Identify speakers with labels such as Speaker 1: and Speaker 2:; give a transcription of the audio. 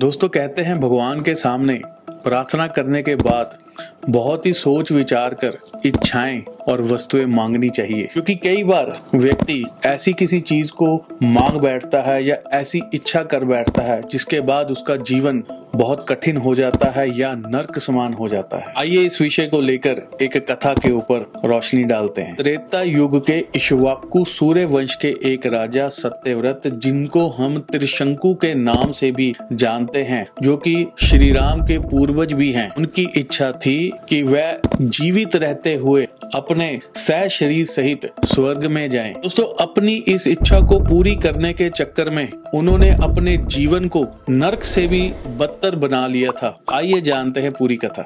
Speaker 1: दोस्तों, कहते हैं भगवान के सामने प्रार्थना करने के बाद बहुत ही सोच विचार कर इच्छाएँ और वस्तुएँ मांगनी चाहिए। क्योंकि कई बार व्यक्ति ऐसी किसी चीज़ को मांग बैठता है या ऐसी इच्छा कर बैठता है जिसके बाद उसका जीवन बहुत कठिन हो जाता है या नर्क समान हो जाता है। आइए इस विषय को लेकर एक कथा के ऊपर रोशनी डालते हैं। त्रेता युग के इशवाकु सूर्य वंश के एक राजा सत्यव्रत, जिनको हम त्रिशंकु के नाम से भी जानते हैं, जो कि श्री राम के पूर्वज भी हैं। उनकी इच्छा थी कि वह जीवित रहते हुए अपने सह शरीर सहित स्वर्ग में जाएँ। दोस्तों, अपनी इस इच्छा को पूरी करने के चक्कर में उन्होंने अपने जीवन को नर्क से भी बदतर बना लिया था आइए जानते हैं पूरी कथा